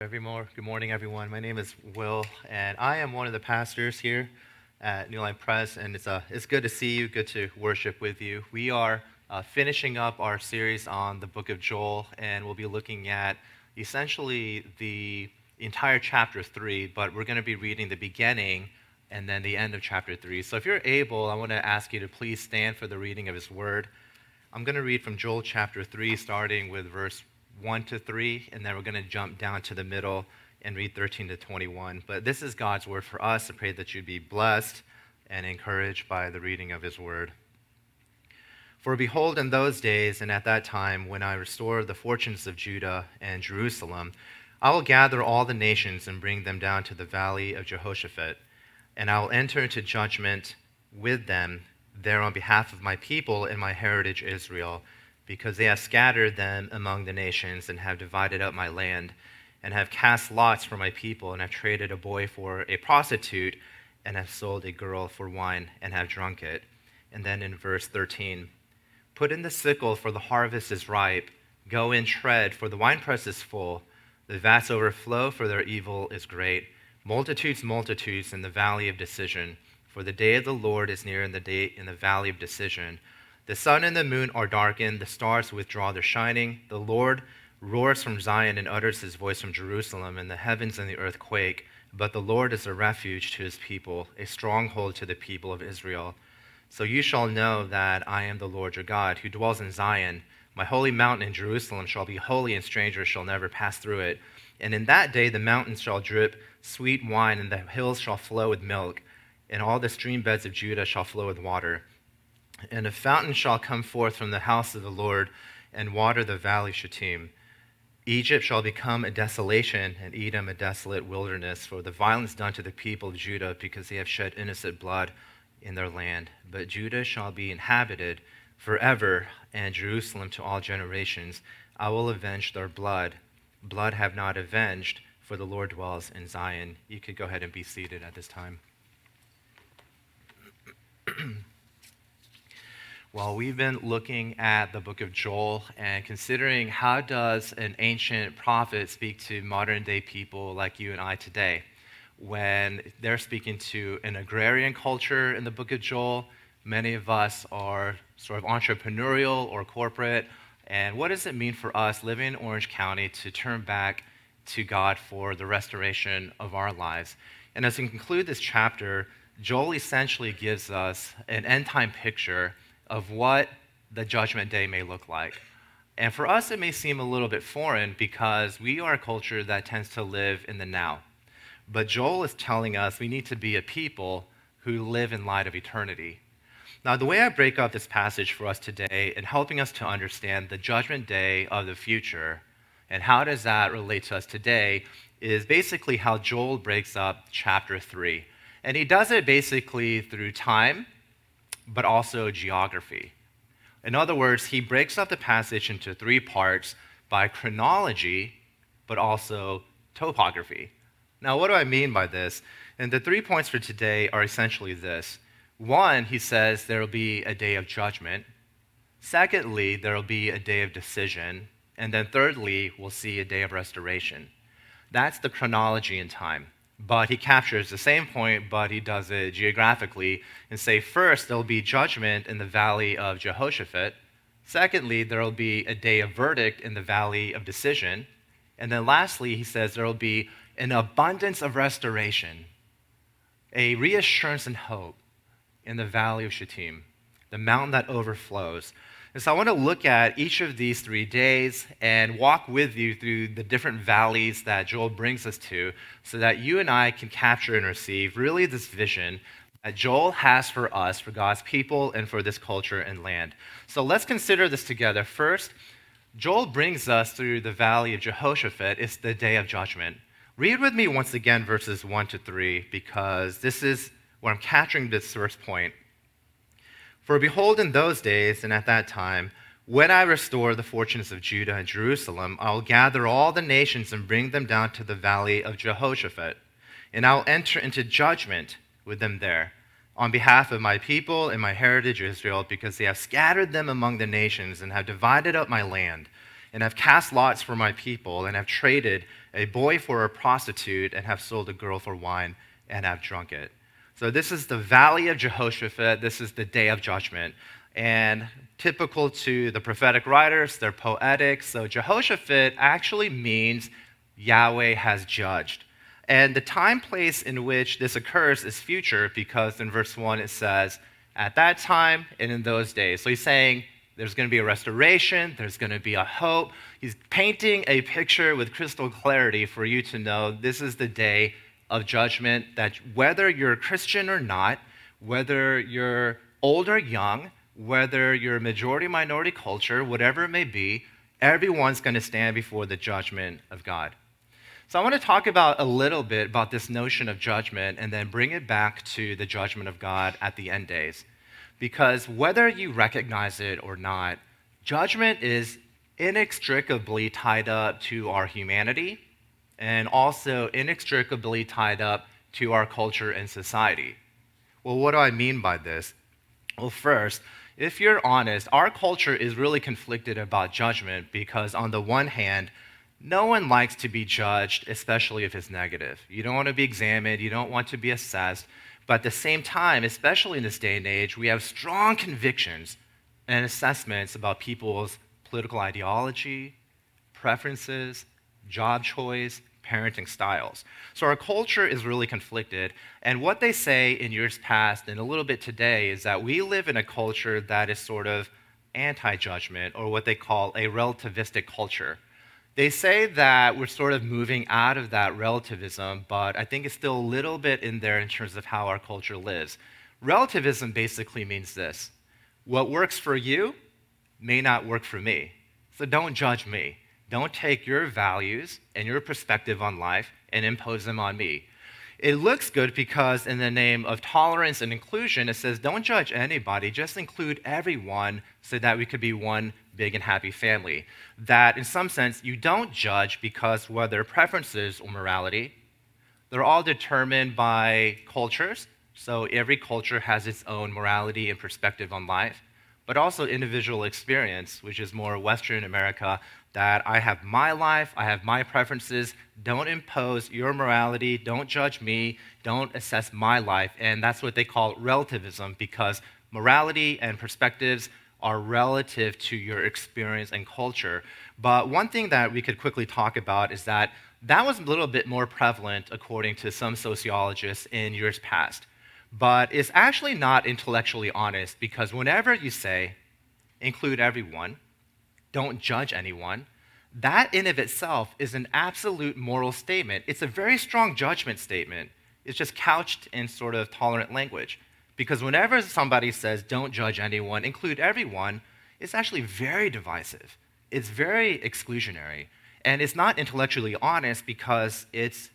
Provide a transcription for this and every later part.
Every more, good morning, everyone. My name is Will, and I am one of the pastors here at New Life Pres, and it's, uh, it's good to see you, good to worship with you. We are uh, finishing up our series on the book of Joel, and we'll be looking at essentially the entire chapter 3, but we're going to be reading the beginning and then the end of chapter 3. So if you're able, I want to ask you to please stand for the reading of his word. I'm going to read from Joel chapter 3, starting with verse 1 to 3, and then we're going to jump down to the middle and read 13 to 21. But this is God's word for us. I pray that you'd be blessed and encouraged by the reading of his word. For behold, in those days and at that time, when I restore the fortunes of Judah and Jerusalem, I will gather all the nations and bring them down to the valley of Jehoshaphat, and I will enter into judgment with them there on behalf of my people and my heritage Israel because they have scattered them among the nations and have divided up my land, and have cast lots for my people, and have traded a boy for a prostitute, and have sold a girl for wine, and have drunk it. And then in verse 13, Put in the sickle, for the harvest is ripe. Go in, tread, for the winepress is full. The vats overflow, for their evil is great. Multitudes, multitudes in the valley of decision. For the day of the Lord is near in the day in the valley of decision. The sun and the moon are darkened, the stars withdraw their shining. The Lord roars from Zion and utters his voice from Jerusalem, and the heavens and the earth quake. But the Lord is a refuge to his people, a stronghold to the people of Israel. So you shall know that I am the Lord your God, who dwells in Zion. My holy mountain in Jerusalem shall be holy, and strangers shall never pass through it. And in that day the mountains shall drip sweet wine, and the hills shall flow with milk, and all the stream beds of Judah shall flow with water. And a fountain shall come forth from the house of the Lord and water the valley Shittim. Egypt shall become a desolation, and Edom a desolate wilderness, for the violence done to the people of Judah, because they have shed innocent blood in their land. But Judah shall be inhabited forever, and Jerusalem to all generations. I will avenge their blood. Blood have not avenged, for the Lord dwells in Zion. You could go ahead and be seated at this time. Well, we've been looking at the book of Joel and considering how does an ancient prophet speak to modern day people like you and I today when they're speaking to an agrarian culture in the book of Joel. Many of us are sort of entrepreneurial or corporate. And what does it mean for us living in Orange County to turn back to God for the restoration of our lives? And as we conclude this chapter, Joel essentially gives us an end time picture of what the judgment day may look like. And for us, it may seem a little bit foreign because we are a culture that tends to live in the now. But Joel is telling us we need to be a people who live in light of eternity. Now, the way I break up this passage for us today in helping us to understand the judgment day of the future and how does that relate to us today is basically how Joel breaks up chapter 3. And he does it basically through time but also geography. In other words, he breaks up the passage into three parts by chronology, but also topography. Now, what do I mean by this? And the three points for today are essentially this. One, he says there will be a day of judgment. Secondly, there will be a day of decision. And then thirdly, we'll see a day of restoration. That's the chronology in time but he captures the same point, but he does it geographically and say, first, there'll be judgment in the valley of Jehoshaphat. Secondly, there'll be a day of verdict in the valley of decision. And then lastly, he says there'll be an abundance of restoration, a reassurance and hope in the valley of Shittim, the mountain that overflows. And so I want to look at each of these three days and walk with you through the different valleys that Joel brings us to so that you and I can capture and receive really this vision that Joel has for us, for God's people, and for this culture and land. So let's consider this together. First, Joel brings us through the valley of Jehoshaphat. It's the day of judgment. Read with me once again verses 1 to 3 because this is where I'm capturing this first point for behold, in those days and at that time, when I restore the fortunes of Judah and Jerusalem, I will gather all the nations and bring them down to the valley of Jehoshaphat, and I will enter into judgment with them there on behalf of my people and my heritage Israel, because they have scattered them among the nations and have divided up my land, and have cast lots for my people, and have traded a boy for a prostitute, and have sold a girl for wine, and have drunk it. So, this is the valley of Jehoshaphat. This is the day of judgment. And typical to the prophetic writers, they're poetic. So, Jehoshaphat actually means Yahweh has judged. And the time place in which this occurs is future because in verse 1 it says, at that time and in those days. So he's saying there's going to be a restoration, there's going to be a hope. He's painting a picture with crystal clarity for you to know this is the day of judgment that whether you're a Christian or not, whether you're old or young, whether you're majority minority culture, whatever it may be, everyone's going to stand before the judgment of God. So I want to talk about a little bit about this notion of judgment and then bring it back to the judgment of God at the end days. Because whether you recognize it or not, judgment is inextricably tied up to our humanity and also inextricably tied up to our culture and society. Well, what do I mean by this? Well, first, if you're honest, our culture is really conflicted about judgment because, on the one hand, no one likes to be judged, especially if it's negative. You don't want to be examined, you don't want to be assessed. But at the same time, especially in this day and age, we have strong convictions and assessments about people's political ideology, preferences, job choice, parenting styles. So our culture is really conflicted. And what they say in years past and a little bit today is that we live in a culture that is sort of anti judgment or what they call a relativistic culture. They say that we're sort of moving out of that relativism, but I think it's still a little bit in there in terms of how our culture lives. Relativism basically means this what works for you may not work for me. So don't judge me. Don't take your values and your perspective on life and impose them on me. It looks good because, in the name of tolerance and inclusion, it says don't judge anybody, just include everyone so that we could be one big and happy family. That, in some sense, you don't judge because whether preferences or morality, they're all determined by cultures. So every culture has its own morality and perspective on life, but also individual experience, which is more Western America that I have my life, I have my preferences. Don't impose your morality, don't judge me, don't assess my life. And that's what they call relativism because morality and perspectives are relative to your experience and culture. But one thing that we could quickly talk about is that that was a little bit more prevalent, according to some sociologists, in years past. But it's actually not intellectually honest because whenever you say, include everyone, don't judge anyone, that in of itself is an absolute moral statement. It's a very strong judgment statement. It's just couched in sort of tolerant language. Because whenever somebody says, don't judge anyone, include everyone, it's actually very divisive. It's very exclusionary. And it's not intellectually honest because it's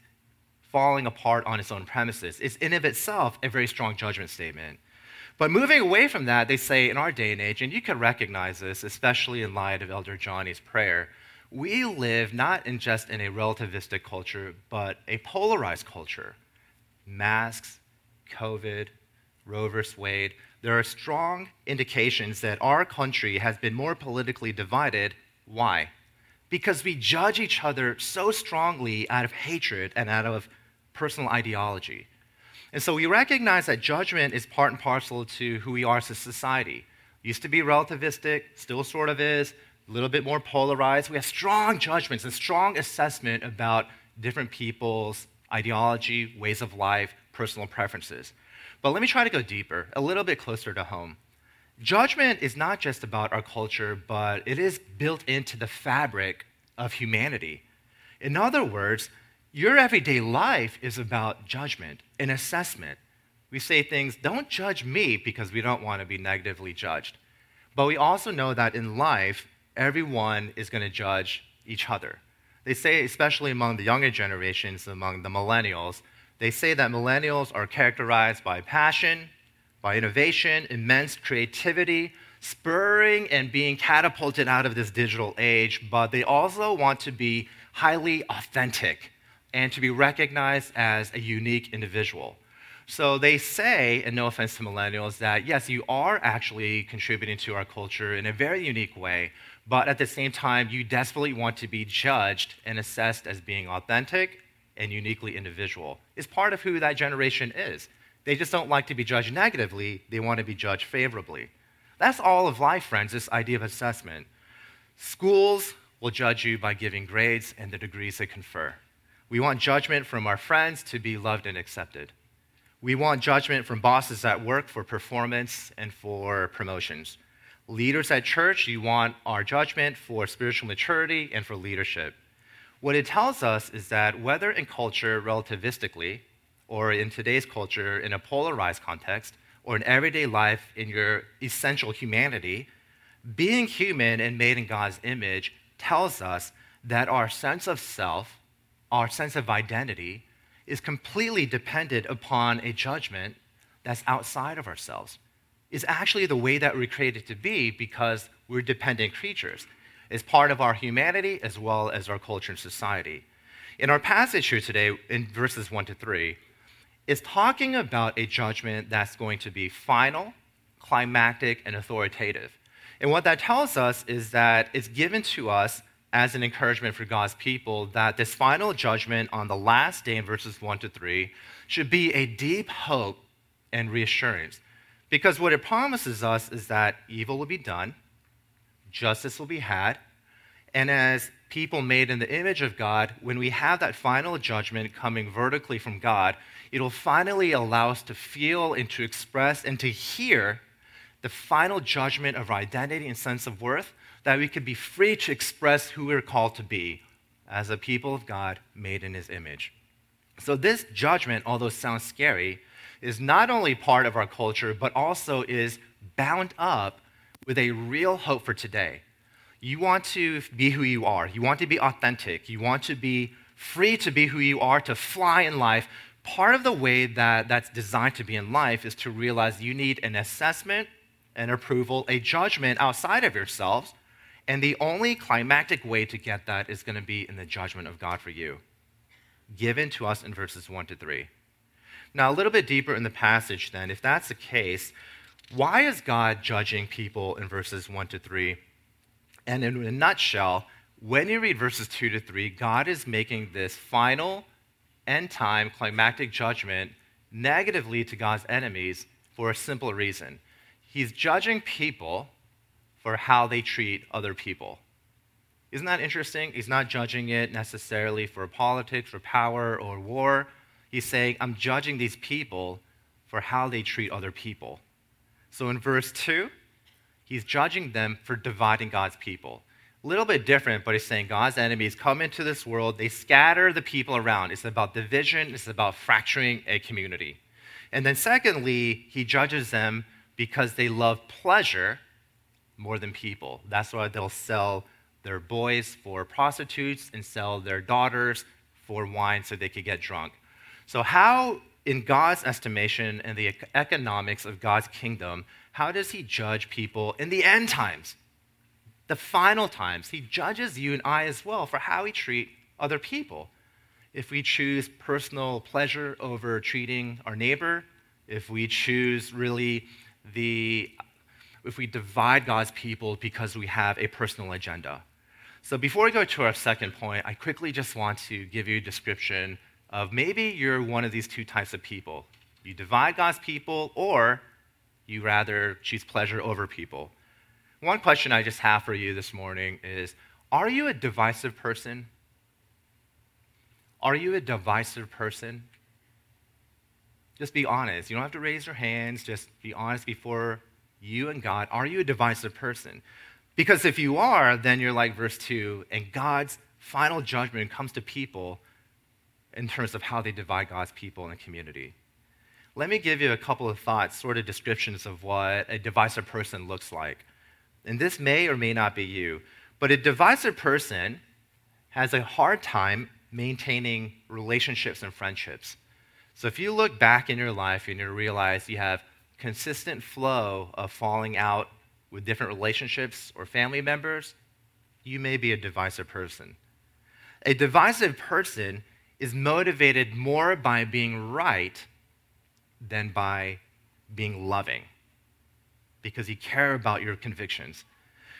falling apart on its own premises. It's in of itself a very strong judgment statement. But moving away from that, they say in our day and age, and you can recognize this, especially in light of Elder Johnny's prayer, we live not in just in a relativistic culture, but a polarized culture. Masks, COVID, Roe vs. Wade, there are strong indications that our country has been more politically divided. Why? Because we judge each other so strongly out of hatred and out of personal ideology. And so we recognize that judgment is part and parcel to who we are as a society. Used to be relativistic, still sort of is, a little bit more polarized. We have strong judgments and strong assessment about different people's ideology, ways of life, personal preferences. But let me try to go deeper, a little bit closer to home. Judgment is not just about our culture, but it is built into the fabric of humanity. In other words, your everyday life is about judgment and assessment. We say things, don't judge me because we don't want to be negatively judged. But we also know that in life, everyone is going to judge each other. They say, especially among the younger generations, among the millennials, they say that millennials are characterized by passion, by innovation, immense creativity, spurring and being catapulted out of this digital age, but they also want to be highly authentic and to be recognized as a unique individual. So they say, and no offense to millennials, that yes, you are actually contributing to our culture in a very unique way, but at the same time, you desperately want to be judged and assessed as being authentic and uniquely individual. It's part of who that generation is. They just don't like to be judged negatively, they want to be judged favorably. That's all of life, friends, this idea of assessment. Schools will judge you by giving grades and the degrees they confer. We want judgment from our friends to be loved and accepted. We want judgment from bosses at work for performance and for promotions. Leaders at church, you want our judgment for spiritual maturity and for leadership. What it tells us is that whether in culture relativistically, or in today's culture in a polarized context, or in everyday life in your essential humanity, being human and made in God's image tells us that our sense of self, our sense of identity, is completely dependent upon a judgment that's outside of ourselves. Is actually the way that we're created to be because we're dependent creatures. It's part of our humanity as well as our culture and society. In our passage here today, in verses 1 to 3, is talking about a judgment that's going to be final, climactic, and authoritative. And what that tells us is that it's given to us as an encouragement for God's people that this final judgment on the last day in verses 1 to 3 should be a deep hope and reassurance. Because what it promises us is that evil will be done, justice will be had, and as people made in the image of God, when we have that final judgment coming vertically from God, it'll finally allow us to feel and to express and to hear the final judgment of our identity and sense of worth, that we could be free to express who we're called to be as a people of God made in his image. So, this judgment, although it sounds scary, is not only part of our culture, but also is bound up with a real hope for today. You want to be who you are, you want to be authentic, you want to be free to be who you are, to fly in life part of the way that that's designed to be in life is to realize you need an assessment, an approval, a judgment outside of yourselves. And the only climactic way to get that is going to be in the judgment of God for you, given to us in verses 1 to 3. Now, a little bit deeper in the passage, then, if that's the case, why is God judging people in verses 1 to 3? And in a nutshell, when you read verses 2 to 3, God is making this final end time climactic judgment negatively to God's enemies for a simple reason. He's judging people for how they treat other people. Isn't that interesting? He's not judging it necessarily for politics or power or war. He's saying, I'm judging these people for how they treat other people. So in verse 2, he's judging them for dividing God's people a little bit different, but he's saying God's enemies come into this world, they scatter the people around. It's about division, it's about fracturing a community. And then, secondly, he judges them because they love pleasure more than people. That's why they'll sell their boys for prostitutes and sell their daughters for wine so they could get drunk. So, how, in God's estimation and the economics of God's kingdom, how does he judge people in the end times? the final times, he judges you and I as well for how we treat other people. If we choose personal pleasure over treating our neighbor, if we choose really the, if we divide God's people because we have a personal agenda. So before we go to our second point, I quickly just want to give you a description of maybe you're one of these two types of people. You divide God's people, or you rather choose pleasure over people. One question I just have for you this morning is Are you a divisive person? Are you a divisive person? Just be honest. You don't have to raise your hands. Just be honest before you and God. Are you a divisive person? Because if you are, then you're like verse 2, and God's final judgment comes to people in terms of how they divide God's people in a community. Let me give you a couple of thoughts, sort of descriptions of what a divisive person looks like. And this may or may not be you, but a divisive person has a hard time maintaining relationships and friendships. So if you look back in your life and you realize you have consistent flow of falling out with different relationships or family members, you may be a divisive person. A divisive person is motivated more by being right than by being loving because you care about your convictions.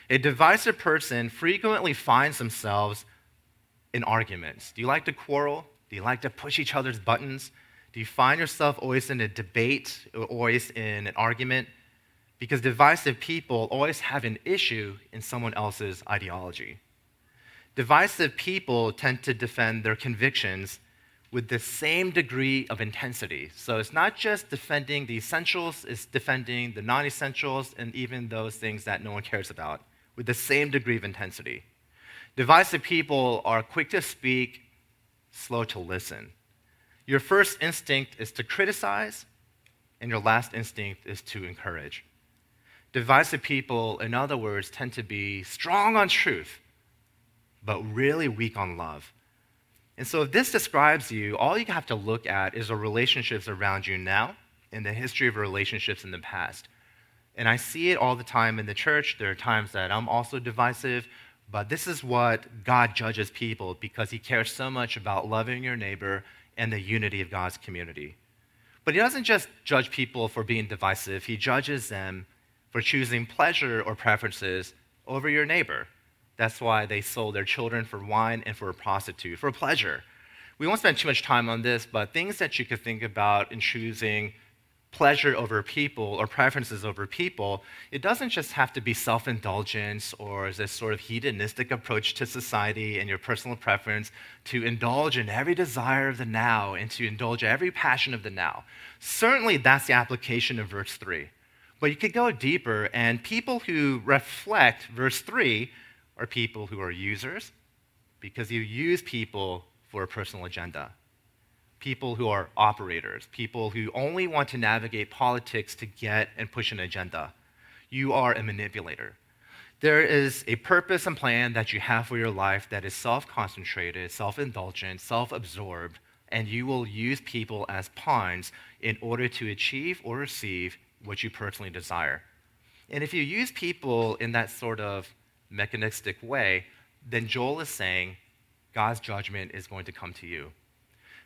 A divisive person frequently finds themselves in arguments. Do you like to quarrel? Do you like to push each other's buttons? Do you find yourself always in a debate or always in an argument? Because divisive people always have an issue in someone else's ideology. Divisive people tend to defend their convictions with the same degree of intensity. So it's not just defending the essentials, it's defending the non essentials and even those things that no one cares about with the same degree of intensity. Divisive people are quick to speak, slow to listen. Your first instinct is to criticize, and your last instinct is to encourage. Divisive people, in other words, tend to be strong on truth, but really weak on love. And so, if this describes you, all you have to look at is the relationships around you now and the history of relationships in the past. And I see it all the time in the church. There are times that I'm also divisive, but this is what God judges people because He cares so much about loving your neighbor and the unity of God's community. But He doesn't just judge people for being divisive, He judges them for choosing pleasure or preferences over your neighbor. That's why they sold their children for wine and for a prostitute, for pleasure. We won't spend too much time on this, but things that you could think about in choosing pleasure over people or preferences over people, it doesn't just have to be self indulgence or this sort of hedonistic approach to society and your personal preference to indulge in every desire of the now and to indulge every passion of the now. Certainly, that's the application of verse 3. But you could go deeper, and people who reflect verse 3 are people who are users because you use people for a personal agenda. People who are operators, people who only want to navigate politics to get and push an agenda. You are a manipulator. There is a purpose and plan that you have for your life that is self concentrated, self indulgent, self absorbed, and you will use people as pawns in order to achieve or receive what you personally desire. And if you use people in that sort of mechanistic way, then Joel is saying God's judgment is going to come to you.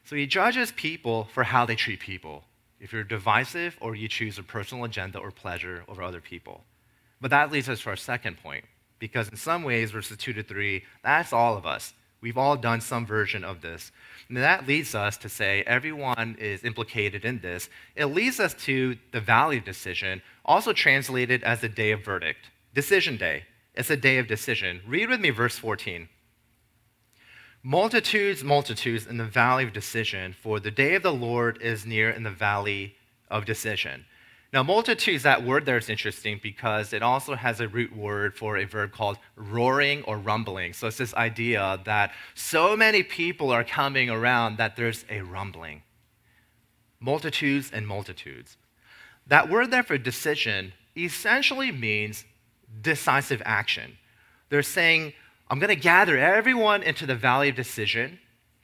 So he judges people for how they treat people. If you're divisive or you choose a personal agenda or pleasure over other people. But that leads us to our second point, because in some ways, verses 2 to 3, that's all of us. We've all done some version of this. And that leads us to say everyone is implicated in this. It leads us to the valley decision, also translated as the day of verdict, decision day. It's a day of decision. Read with me verse 14. Multitudes, multitudes in the valley of decision, for the day of the Lord is near in the valley of decision. Now, multitudes, that word there is interesting because it also has a root word for a verb called roaring or rumbling. So it's this idea that so many people are coming around that there's a rumbling. Multitudes and multitudes. That word there for decision essentially means decisive action. They're saying, I'm going to gather everyone into the valley of decision,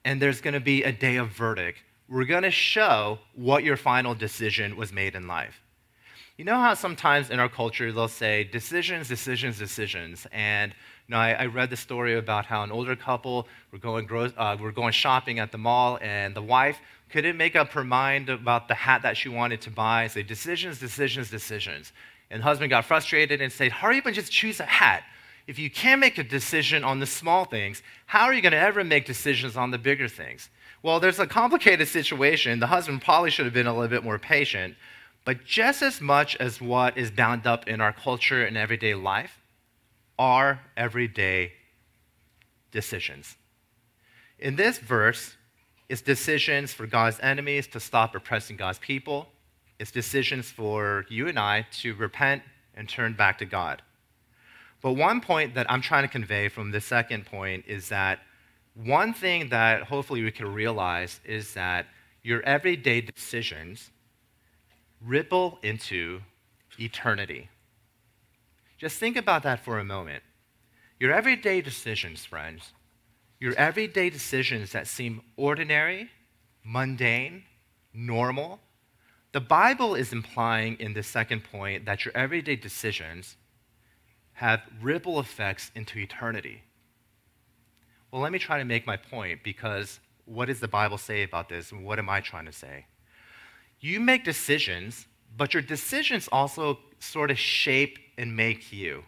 and there's going to be a day of verdict. We're going to show what your final decision was made in life. You know how sometimes in our culture they'll say decisions, decisions, decisions. And you know, I, I read the story about how an older couple were going, uh, were going shopping at the mall, and the wife couldn't make up her mind about the hat that she wanted to buy. Say decisions, decisions, decisions. And the husband got frustrated and said, Hurry up and just choose a hat. If you can't make a decision on the small things, how are you going to ever make decisions on the bigger things? Well, there's a complicated situation. The husband probably should have been a little bit more patient. But just as much as what is bound up in our culture and everyday life are everyday decisions. In this verse, it's decisions for God's enemies to stop oppressing God's people it's decisions for you and I to repent and turn back to God. But one point that I'm trying to convey from the second point is that one thing that hopefully we can realize is that your everyday decisions ripple into eternity. Just think about that for a moment. Your everyday decisions, friends, your everyday decisions that seem ordinary, mundane, normal, the Bible is implying in the second point that your everyday decisions have ripple effects into eternity. Well, let me try to make my point because what does the Bible say about this and what am I trying to say? You make decisions, but your decisions also sort of shape and make you.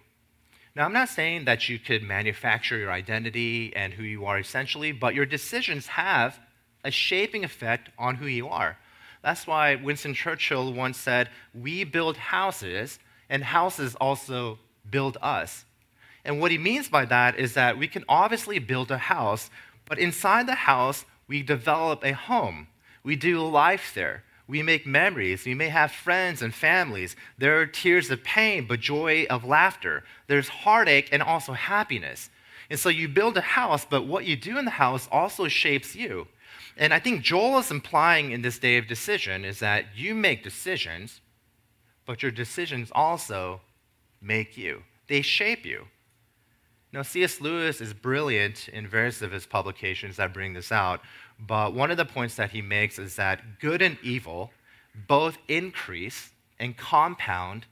Now, I'm not saying that you could manufacture your identity and who you are essentially, but your decisions have a shaping effect on who you are. That's why Winston Churchill once said, We build houses, and houses also build us. And what he means by that is that we can obviously build a house, but inside the house, we develop a home. We do life there. We make memories. We may have friends and families. There are tears of pain, but joy of laughter. There's heartache and also happiness. And so you build a house, but what you do in the house also shapes you. And I think Joel is implying in this day of decision is that you make decisions, but your decisions also make you, they shape you. Now, C.S. Lewis is brilliant in various of his publications that bring this out, but one of the points that he makes is that good and evil both increase and compound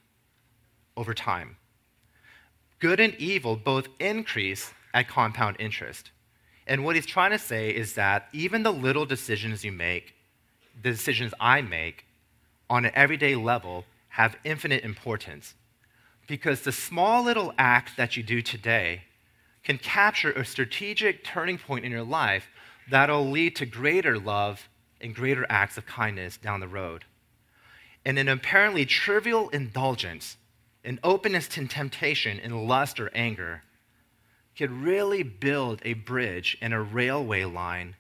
over time. Good and evil both increase at compound interest. And what he's trying to say is that even the little decisions you make, the decisions I make on an everyday level, have infinite importance. Because the small little act that you do today can capture a strategic turning point in your life that'll lead to greater love and greater acts of kindness down the road. And an apparently trivial indulgence, an openness to temptation in lust or anger, could really build a bridge and a railway line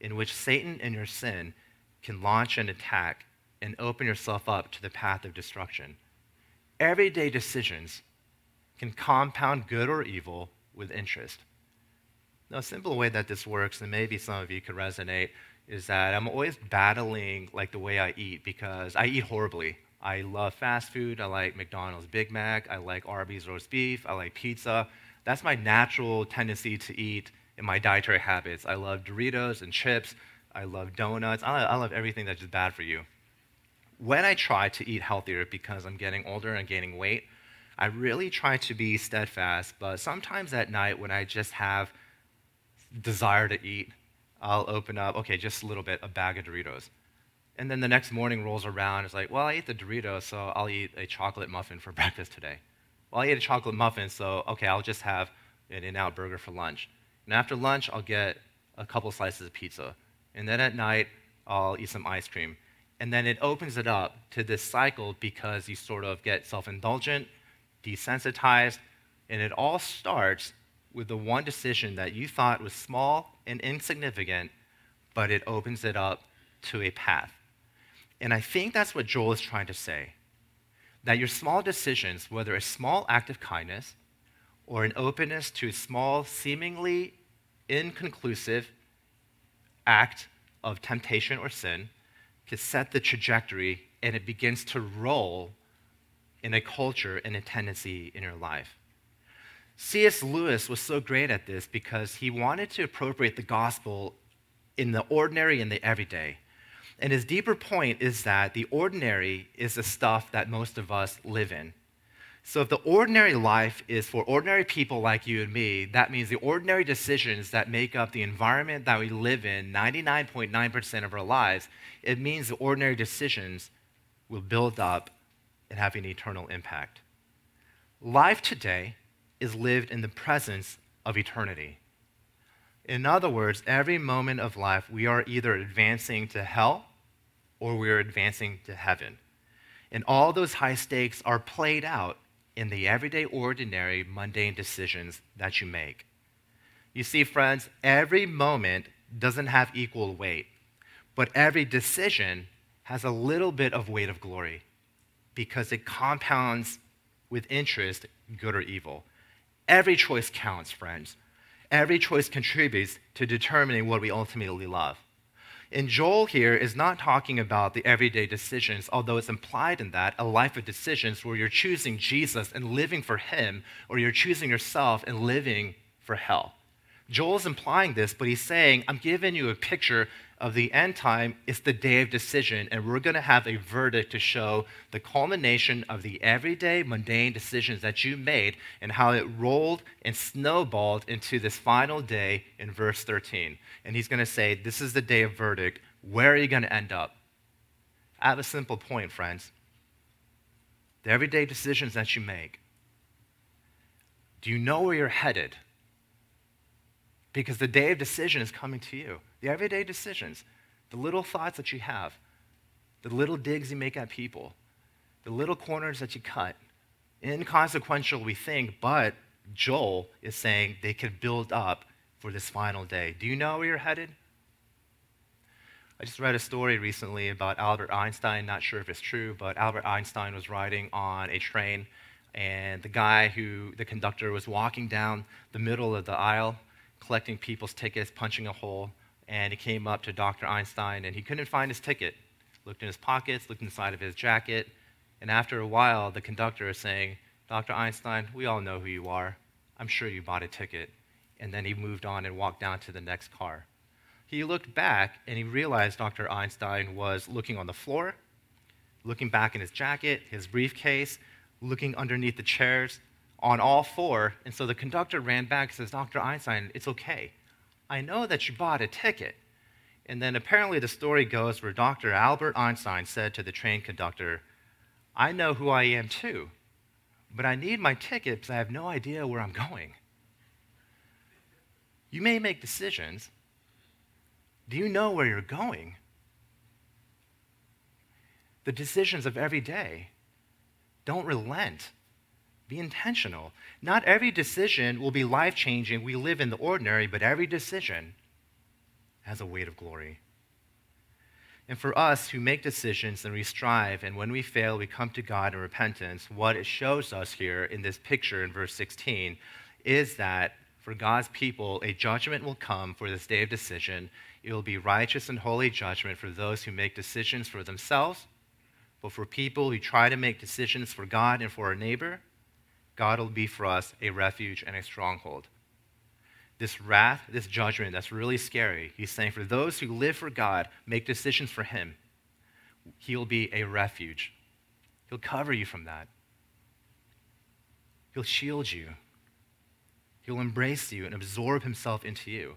in which Satan and your sin can launch an attack and open yourself up to the path of destruction. Everyday decisions can compound good or evil with interest. Now, a simple way that this works, and maybe some of you could resonate, is that I'm always battling like the way I eat because I eat horribly. I love fast food. I like McDonald's Big Mac. I like Arby's roast beef. I like pizza. That's my natural tendency to eat in my dietary habits. I love Doritos and chips. I love donuts. I love, everything that's just bad for you. When I try to eat healthier because I'm getting older and gaining weight, I really try to be steadfast, but sometimes at night when I just have desire to eat, I'll open up, okay, just a little bit, a bag of Doritos. And then the next morning rolls around, it's like, well, I ate the Doritos, so I'll eat a chocolate muffin for breakfast today. Well, I ate a chocolate muffin, so okay, I'll just have an In Out burger for lunch. And after lunch, I'll get a couple slices of pizza. And then at night, I'll eat some ice cream. And then it opens it up to this cycle because you sort of get self indulgent desensitized, and it all starts with the one decision that you thought was small and insignificant, but it opens it up to a path. And I think that's what Joel is trying to say. That your small decisions, whether a small act of kindness or an openness to a small, seemingly inconclusive act of temptation or sin, can set the trajectory and it begins to roll in a culture and a tendency in your life. C.S. Lewis was so great at this because he wanted to appropriate the gospel in the ordinary and the everyday. And his deeper point is that the ordinary is the stuff that most of us live in. So, if the ordinary life is for ordinary people like you and me, that means the ordinary decisions that make up the environment that we live in 99.9% of our lives, it means the ordinary decisions will build up and have an eternal impact. Life today is lived in the presence of eternity. In other words, every moment of life, we are either advancing to hell or we are advancing to heaven. And all those high stakes are played out in the everyday, ordinary, mundane decisions that you make. You see, friends, every moment doesn't have equal weight, but every decision has a little bit of weight of glory because it compounds with interest, good or evil. Every choice counts, friends. Every choice contributes to determining what we ultimately love. And Joel here is not talking about the everyday decisions, although it's implied in that a life of decisions where you're choosing Jesus and living for Him, or you're choosing yourself and living for hell. Joel's implying this, but he's saying, I'm giving you a picture of the end time. It's the day of decision, and we're going to have a verdict to show the culmination of the everyday, mundane decisions that you made and how it rolled and snowballed into this final day in verse 13. And he's going to say, This is the day of verdict. Where are you going to end up? I have a simple point, friends. The everyday decisions that you make Do you know where you're headed? Because the day of decision is coming to you. The everyday decisions, the little thoughts that you have, the little digs you make at people, the little corners that you cut. Inconsequential, we think, but Joel is saying they could build up for this final day. Do you know where you're headed? I just read a story recently about Albert Einstein. Not sure if it's true, but Albert Einstein was riding on a train, and the guy who, the conductor, was walking down the middle of the aisle, collecting people's tickets, punching a hole. And he came up to Dr. Einstein, and he couldn't find his ticket. Looked in his pockets, looked inside of his jacket, and after a while, the conductor is saying, Dr. Einstein, we all know who you are. I'm sure you bought a ticket. And then he moved on and walked down to the next car. He looked back and he realized Dr. Einstein was looking on the floor, looking back in his jacket, his briefcase, looking underneath the chairs, on all four. And so the conductor ran back and says, Dr. Einstein, it's okay. I know that you bought a ticket. And then apparently the story goes where Dr. Albert Einstein said to the train conductor, I know who I am too, but I need my ticket because I have no idea where I'm going. You may make decisions. Do you know where you're going? The decisions of every day. Don't relent. Be intentional. Not every decision will be life changing. We live in the ordinary, but every decision has a weight of glory. And for us who make decisions and we strive, and when we fail, we come to God in repentance, what it shows us here in this picture in verse 16 is that for God's people, a judgment will come for this day of decision. It will be righteous and holy judgment for those who make decisions for themselves, but for people who try to make decisions for God and for our neighbor, God will be for us a refuge and a stronghold. This wrath, this judgment, that's really scary. He's saying for those who live for God, make decisions for Him, He'll be a refuge. He'll cover you from that. He'll shield you. He'll embrace you and absorb Himself into you.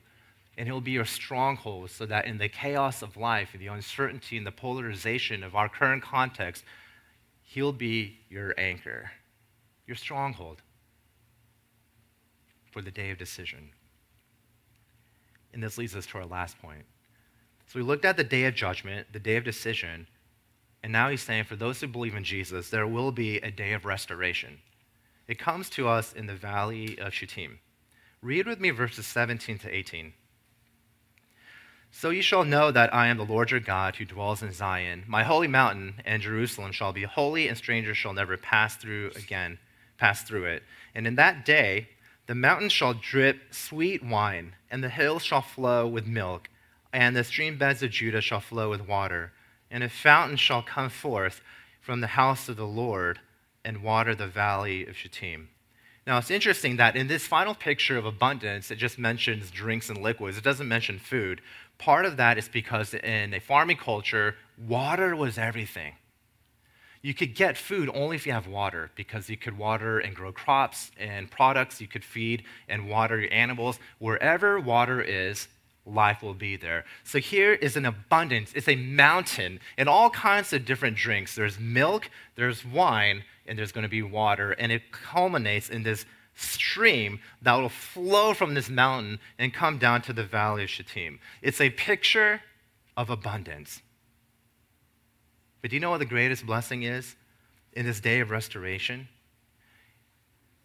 And He'll be your stronghold so that in the chaos of life, in the uncertainty and the polarization of our current context, He'll be your anchor your stronghold for the day of decision. And this leads us to our last point. So we looked at the day of judgment, the day of decision, and now he's saying for those who believe in Jesus, there will be a day of restoration. It comes to us in the valley of Shittim. Read with me verses 17 to 18. So you shall know that I am the Lord your God who dwells in Zion. My holy mountain and Jerusalem shall be holy, and strangers shall never pass through again pass through it. And in that day, the mountains shall drip sweet wine, and the hills shall flow with milk, and the stream beds of Judah shall flow with water. And a fountain shall come forth from the house of the Lord and water the valley of Shittim. Now, it's interesting that in this final picture of abundance, it just mentions drinks and liquids. It doesn't mention food. Part of that is because in a farming culture, water was everything. You could get food only if you have water, because you could water and grow crops and products. You could feed and water your animals. Wherever water is, life will be there. So here is an abundance. It's a mountain and all kinds of different drinks. There's milk, there's wine, and there's going to be water. And it culminates in this stream that will flow from this mountain and come down to the valley of Shittim. It's a picture of abundance. But do you know what the greatest blessing is in this day of restoration?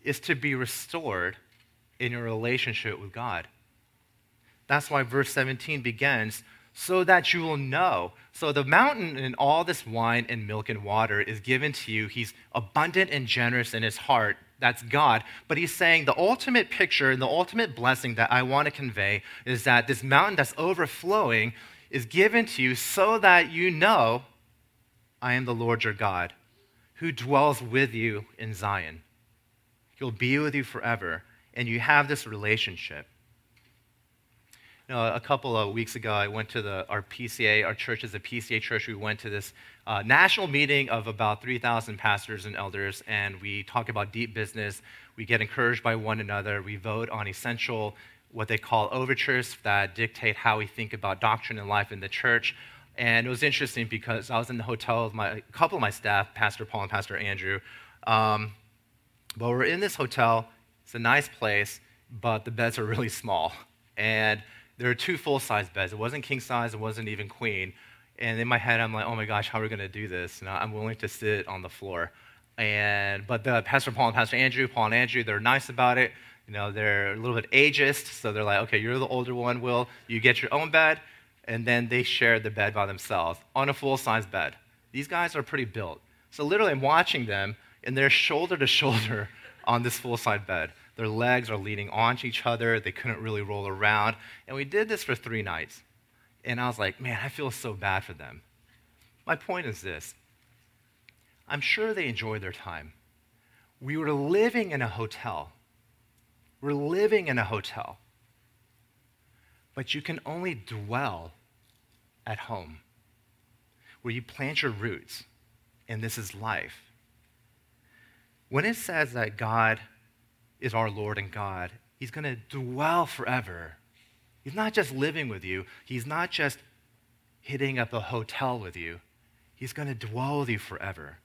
Is to be restored in your relationship with God. That's why verse 17 begins so that you will know. So the mountain and all this wine and milk and water is given to you. He's abundant and generous in his heart. That's God. But he's saying the ultimate picture and the ultimate blessing that I want to convey is that this mountain that's overflowing is given to you so that you know I am the Lord your God, who dwells with you in Zion. He'll be with you forever, and you have this relationship. You know, a couple of weeks ago, I went to the, our PCA, our church is a PCA church. We went to this uh, national meeting of about 3,000 pastors and elders, and we talk about deep business. We get encouraged by one another. We vote on essential, what they call overtures that dictate how we think about doctrine and life in the church. And it was interesting because I was in the hotel with my, a couple of my staff, Pastor Paul and Pastor Andrew. Um, but we're in this hotel, It's a nice place, but the beds are really small. And there are two full size beds. It wasn't king size, it wasn't even queen. And in my head, I'm like, oh my gosh, how are we going to do this? And I'm willing to sit on the floor. And but the Pastor Paul and Pastor Andrew, Paul and Andrew, they're nice about it. You know, they're a little bit ageist, so they're like, okay, you're the older one, Will. You get your own bed, and then they shared the bed by themselves on a full-size bed. These guys are pretty built. So literally, I'm watching them, and they're shoulder to shoulder on this full-size bed. Their legs are leaning onto each other. They couldn't really roll around. And we did this for three nights. And I was like, man, I feel so bad for them. My point is this I'm sure they enjoyed their time. We were living in a hotel. We're living in a hotel. But you can only dwell at home where you plant your roots, and this is life. When it says that God is our Lord and God, He's going to dwell forever. He's not just living with you, He's not just hitting up a hotel with you, He's going to dwell with you forever.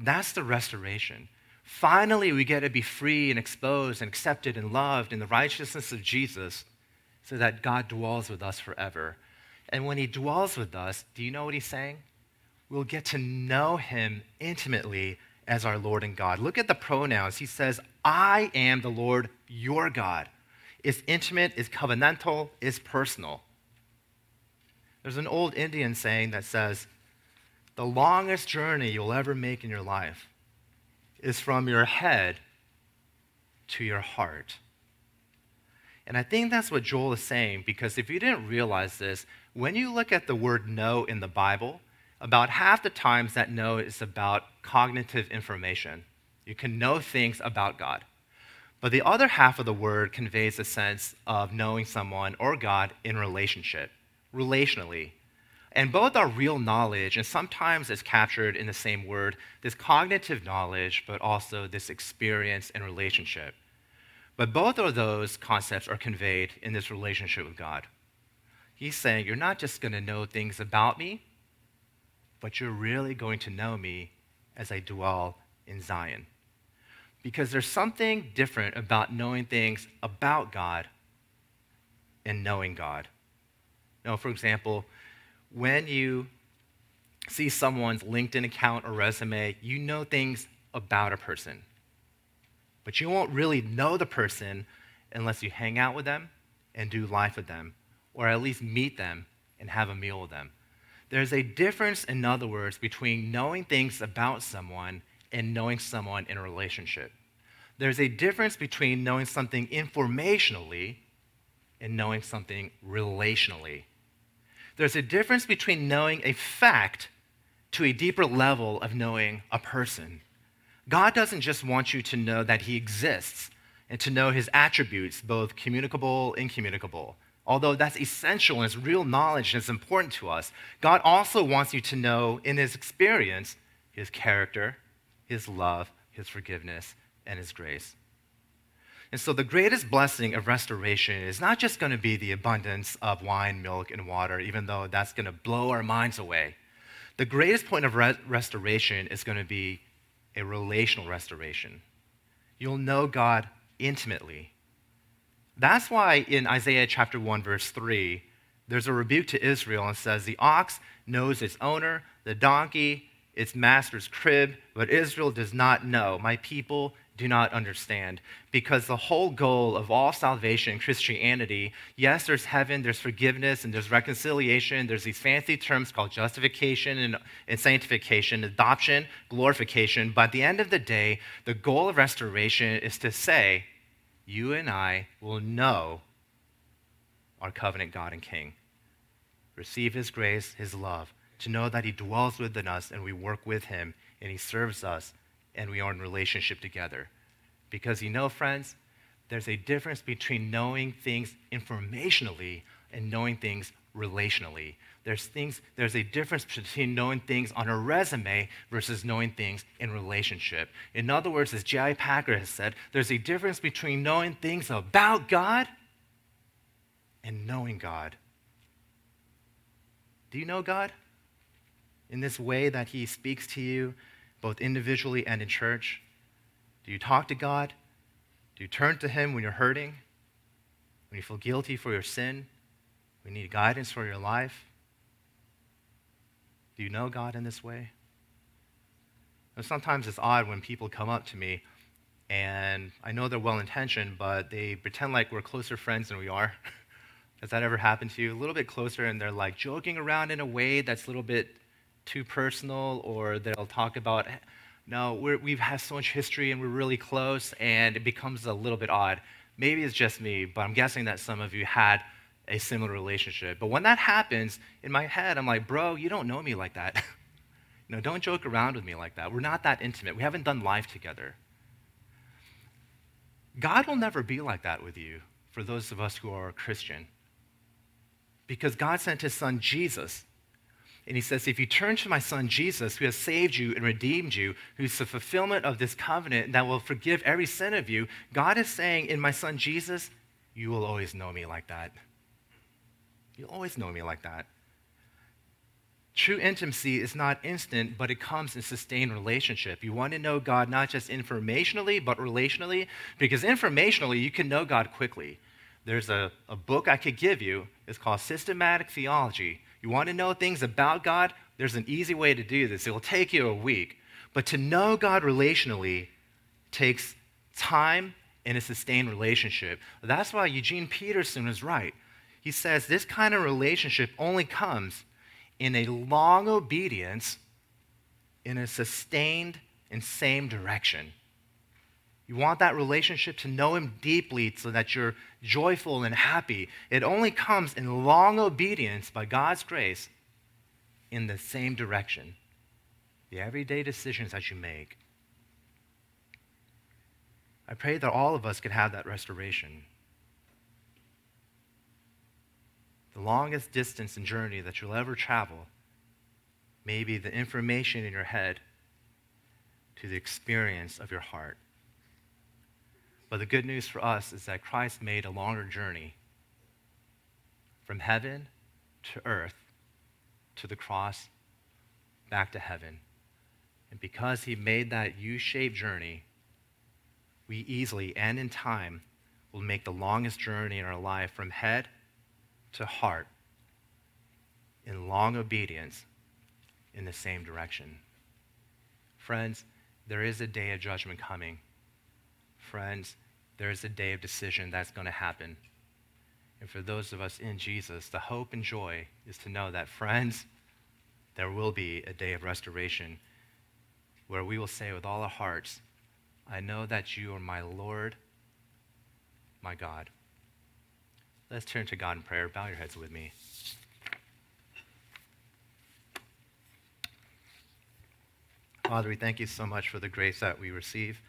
That's the restoration. Finally, we get to be free and exposed and accepted and loved in the righteousness of Jesus so that God dwells with us forever. And when He dwells with us, do you know what He's saying? We'll get to know Him intimately as our Lord and God. Look at the pronouns. He says, I am the Lord your God. It's intimate, it's covenantal, it's personal. There's an old Indian saying that says, the longest journey you'll ever make in your life is from your head to your heart. And I think that's what Joel is saying because if you didn't realize this, when you look at the word know in the Bible, about half the times that know is about cognitive information. You can know things about God. But the other half of the word conveys a sense of knowing someone or God in relationship, relationally. And both are real knowledge, and sometimes it's captured in the same word this cognitive knowledge, but also this experience and relationship. But both of those concepts are conveyed in this relationship with God. He's saying, You're not just going to know things about me, but you're really going to know me as I dwell in Zion. Because there's something different about knowing things about God and knowing God. Now, for example, when you see someone's LinkedIn account or resume, you know things about a person. But you won't really know the person unless you hang out with them and do life with them, or at least meet them and have a meal with them. There's a difference, in other words, between knowing things about someone and knowing someone in a relationship. There's a difference between knowing something informationally and knowing something relationally. There's a difference between knowing a fact to a deeper level of knowing a person. God doesn't just want you to know that He exists and to know His attributes, both communicable and incommunicable. Although that's essential and it's real knowledge and it's important to us, God also wants you to know in His experience His character, His love, His forgiveness, and His grace. And so, the greatest blessing of restoration is not just going to be the abundance of wine, milk, and water, even though that's going to blow our minds away. The greatest point of re- restoration is going to be a relational restoration. You'll know God intimately. That's why in Isaiah chapter 1, verse 3, there's a rebuke to Israel and says, The ox knows its owner, the donkey its master's crib, but Israel does not know. My people do not understand. Because the whole goal of all salvation in Christianity, yes, there's heaven, there's forgiveness, and there's reconciliation. There's these fancy terms called justification and, and sanctification, adoption, glorification. But at the end of the day, the goal of restoration is to say, you and I will know our covenant God and King. Receive his grace, his love, to know that he dwells within us and we work with him and he serves us and we are in relationship together. Because you know, friends, there's a difference between knowing things informationally and knowing things relationally. There's things, there's a difference between knowing things on a resume versus knowing things in relationship. In other words, as J.I. Packer has said, there's a difference between knowing things about God and knowing God. Do you know God? In this way that He speaks to you, both individually and in church? Do you talk to God? Do you turn to Him when you're hurting? When you feel guilty for your sin? When you need guidance for your life? Do you know God in this way? And sometimes it's odd when people come up to me and I know they're well intentioned, but they pretend like we're closer friends than we are. Has that ever happened to you? A little bit closer, and they're like joking around in a way that's a little bit too personal, or they'll talk about, no, we have had so much history and we're really close, and it becomes a little bit odd. Maybe it's just me, but I'm guessing that some of you had a similar relationship. But when that happens, in my head, I'm like, bro, you don't know me like that. you know, don't joke around with me like that. We're not that intimate. We haven't done life together. God will never be like that with you for those of us who are Christian. Because God sent his son Jesus. And he says, if you turn to my son Jesus, who has saved you and redeemed you, who's the fulfillment of this covenant that will forgive every sin of you, God is saying, in my son Jesus, you will always know me like that. You'll always know me like that. True intimacy is not instant, but it comes in sustained relationship. You want to know God not just informationally, but relationally, because informationally, you can know God quickly. There's a, a book I could give you. It's called Systematic Theology. You want to know things about God? There's an easy way to do this. It will take you a week. But to know God relationally takes time and a sustained relationship. That's why Eugene Peterson is right. He says this kind of relationship only comes in a long obedience in a sustained and same direction. You want that relationship to know Him deeply so that you're joyful and happy. It only comes in long obedience by God's grace in the same direction. The everyday decisions that you make. I pray that all of us could have that restoration. the longest distance and journey that you'll ever travel may be the information in your head to the experience of your heart. But the good news for us is that Christ made a longer journey from heaven to earth to the cross back to heaven. And because he made that U shaped journey, we easily and in time will make the longest journey in our life from head to heart in long obedience in the same direction. Friends, there is a day of judgment coming. Friends, there is a day of decision that's going to happen. And for those of us in Jesus, the hope and joy is to know that, friends, there will be a day of restoration where we will say with all our hearts, I know that you are my Lord, my God. Let's turn to God in prayer. Bow your heads with me. Father, we thank you so much for the grace that we receive.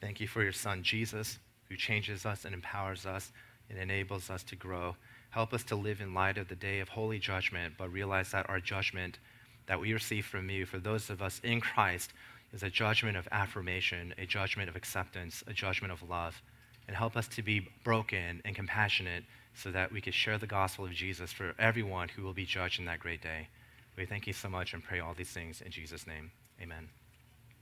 Thank you for your Son, Jesus, who changes us and empowers us and enables us to grow. Help us to live in light of the day of holy judgment, but realize that our judgment that we receive from you, for those of us in Christ, is a judgment of affirmation, a judgment of acceptance, a judgment of love. And help us to be broken and compassionate so that we could share the gospel of Jesus for everyone who will be judged in that great day. We thank you so much and pray all these things in Jesus' name. Amen.